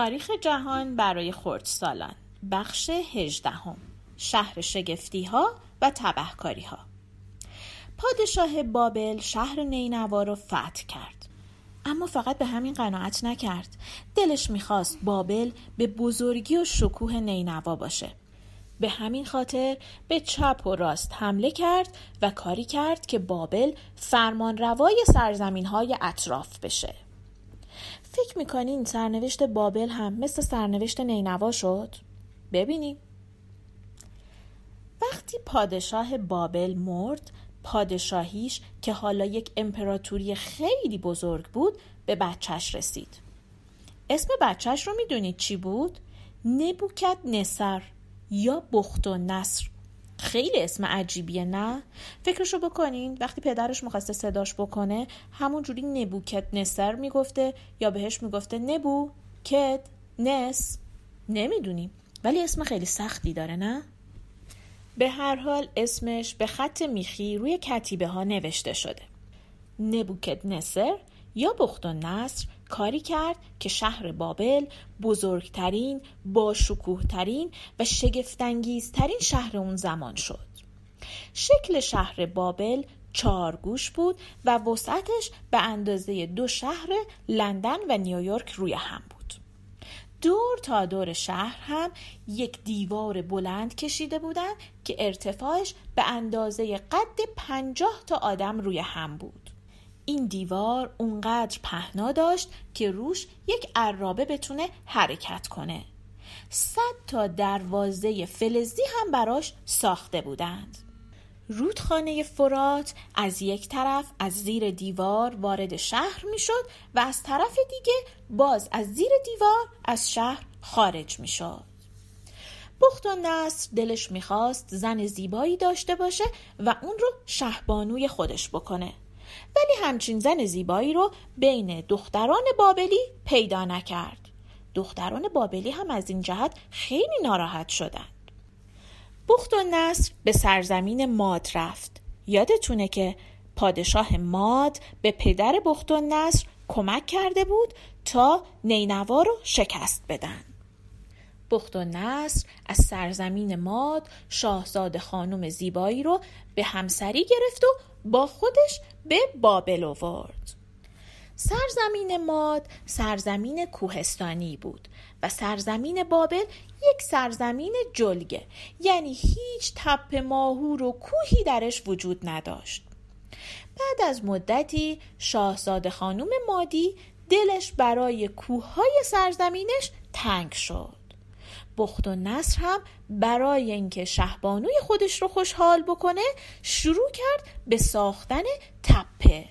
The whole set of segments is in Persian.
تاریخ جهان برای خردسالان بخش هجدهم. شهر شگفتی ها و تبهکاری ها پادشاه بابل شهر نینوا را فتح کرد. اما فقط به همین قناعت نکرد. دلش می‌خواست بابل به بزرگی و شکوه نینوا باشه. به همین خاطر به چپ و راست حمله کرد و کاری کرد که بابل فرمان روای سرزمین های اطراف بشه. فکر می‌کنین سرنوشت بابل هم مثل سرنوشت نینوا شد؟ ببینیم وقتی پادشاه بابل مرد پادشاهیش که حالا یک امپراتوری خیلی بزرگ بود به بچهش رسید اسم بچهش رو می‌دونید چی بود؟ نبوکت نصر یا بخت و نصر خیلی اسم عجیبیه نه؟ فکرشو بکنین وقتی پدرش می‌خواسته صداش بکنه همون جوری نبوکت نصر می‌گفته یا بهش می‌گفته نبو کت نس. نمی‌دونیم ولی اسم خیلی سختی داره نه؟ به هر حال اسمش به خط میخی روی کتیبه ها نوشته شده. نبوکت نصر یا بخت و نصر کاری کرد که شهر بابل بزرگترین با ترین و شگفتانگیزترین شهر اون زمان شد. شکل شهر بابل چارگوش بود و وسعتش به اندازه دو شهر لندن و نیویورک روی هم بود. دور تا دور شهر هم یک دیوار بلند کشیده بودند که ارتفاعش به اندازه قد پنجاه تا آدم روی هم بود. این دیوار اونقدر پهنا داشت که روش یک عرابه بتونه حرکت کنه. صد تا دروازه فلزی هم براش ساخته بودند. رودخانه فرات از یک طرف از زیر دیوار وارد شهر می‌شد و از طرف دیگه باز از زیر دیوار از شهر خارج می‌شد. بخت و نصر دلش می‌خواست زن زیبایی داشته باشه و اون رو شهبانوی خودش بکنه. ولی همچین زن زیبایی رو بین دختران بابلی پیدا نکرد. دختران بابلی هم از این جهت خیلی ناراحت شدند. بخت و نصر به سرزمین ماد رفت. یادتونه که پادشاه ماد به پدر بخت و نصر کمک کرده بود تا نینوا رو شکست بدن. بخت و نصر از سرزمین ماد شاهزاده خانم زیبایی رو به همسری گرفت و با خودش به بابل آورد. سرزمین ماد سرزمین کوهستانی بود و سرزمین بابل یک سرزمین جلگه یعنی هیچ تپ ماهور و کوهی درش وجود نداشت. بعد از مدتی شاهزاده خانم مادی دلش برای کوههای سرزمینش تنگ شد. بخت و نصر هم برای اینکه شهبانوی خودش رو خوشحال بکنه شروع کرد به ساختن تپه.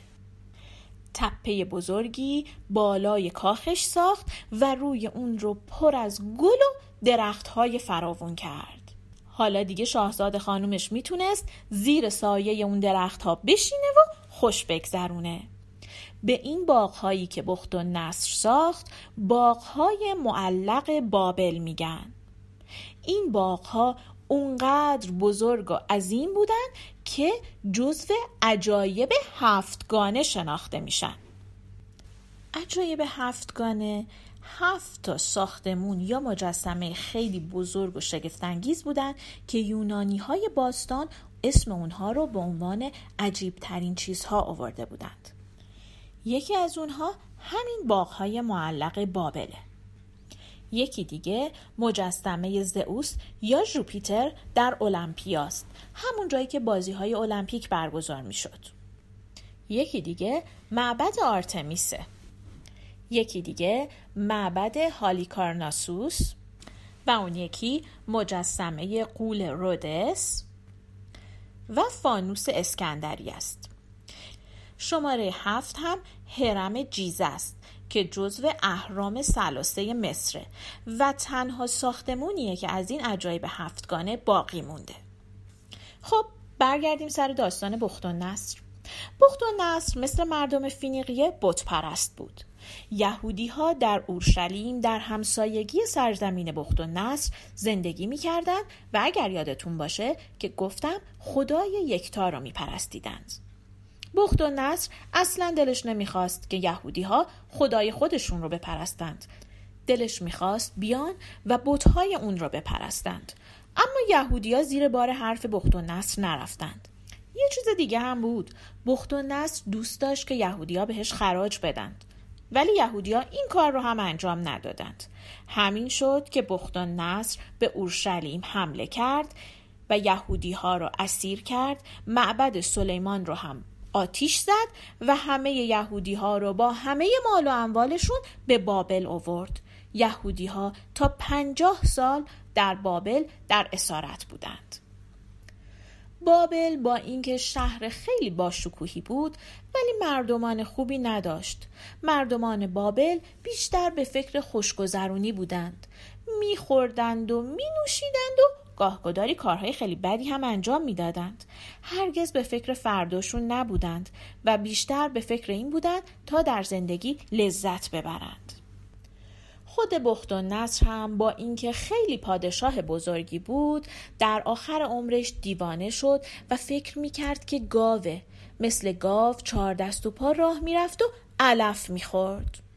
تپه بزرگی بالای کاخش ساخت و روی اون رو پر از گل و درختهای فراوون کرد. حالا دیگه شاهزاده خانومش می‌تونست زیر سایه اون درختها بشینه و خوش بگذرونه. به این باغهایی که بخت و نصر ساخت باغهای معلق بابل میگن. این باغها اونقدر بزرگ و عظیم بودند که جزو عجایب هفتگانه شناخته میشن. عجایب هفتگانه هفت تا ساختمون یا مجسمه خیلی بزرگ و شگفتانگیز بودند که یونانی های باستان اسم اونها رو به عنوان عجیب ترین چیزها آورده بودند. یکی از اونها همین باغهای معلق بابله. یکی دیگه مجسمه زئوس یا جوپیتر در المپیاست همون جایی که بازی های المپیک برگزار می شد. یکی دیگه معبد آرتمیسه. یکی دیگه معبد هالیکارناسوس و اون یکی مجسمه قول رودس و فانوس اسکندری است. شماره هفت هم هرم جیزه است که جزو اهرام سلاسه مصره و تنها ساختمونیه که از این عجایب هفتگانه باقی مونده. خب برگردیم سر داستان بخت و نصر. بخت و نصر مثل مردم فینیقیه بت پرست بود. یهودی ها در اورشلیم در همسایگی سرزمین بخت و نصر زندگی می‌کردند و اگر یادتون باشه که گفتم خدای یکتا را میپرستیدند. بخت و نصر اصلا دلش نمی‌خواست که یهودی ها خدای خودشون رو بپرستند. دلش می‌خواست بیان و بتهای اون را بپرستند. اما یهودیا زیر بار حرف بخت و نصر نرفتند. یه چیز دیگه هم بود. بخت و نصر دوست داشت که یهودیا بهش خراج بدند. ولی یهودیا این کار رو هم انجام ندادند. همین شد که بخت و نصر به اورشلیم حمله کرد و یهودی ها را اسیر کرد. معبد سلیمان رو هم آتیش زد و همه یهودی ها رو با همه مال و اموالشون به بابل آورد. یهودی ها تا پنجاه سال در بابل در اسارت بودند. بابل با اینکه شهر خیلی باشکوهی بود ولی مردمان خوبی نداشت. مردمان بابل بیشتر به فکر خوشگذرونی بودند. میخوردند و مینوشیدند و گاهگداری کارهای خیلی بدی هم انجام می‌دادند. هرگز به فکر فرداشون نبودند و بیشتر به فکر این بودند تا در زندگی لذت ببرند. خود بخت و نصر هم با اینکه خیلی پادشاه بزرگی بود در آخر عمرش دیوانه شد و فکر می‌کرد که گاوه. مثل گاو چهار دست و پا راه می‌رفت و علف می‌خورد.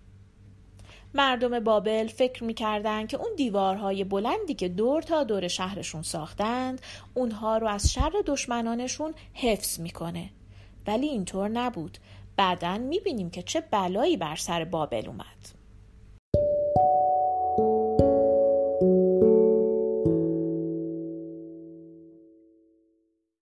مردم بابل فکر می‌کردند که اون دیوارهای بلندی که دور تا دور شهرشون ساختند اونها رو از شر دشمنانشون حفظ می‌کنه. ولی اینطور نبود. بعدا می‌بینیم که چه بلایی بر سر بابل اومد.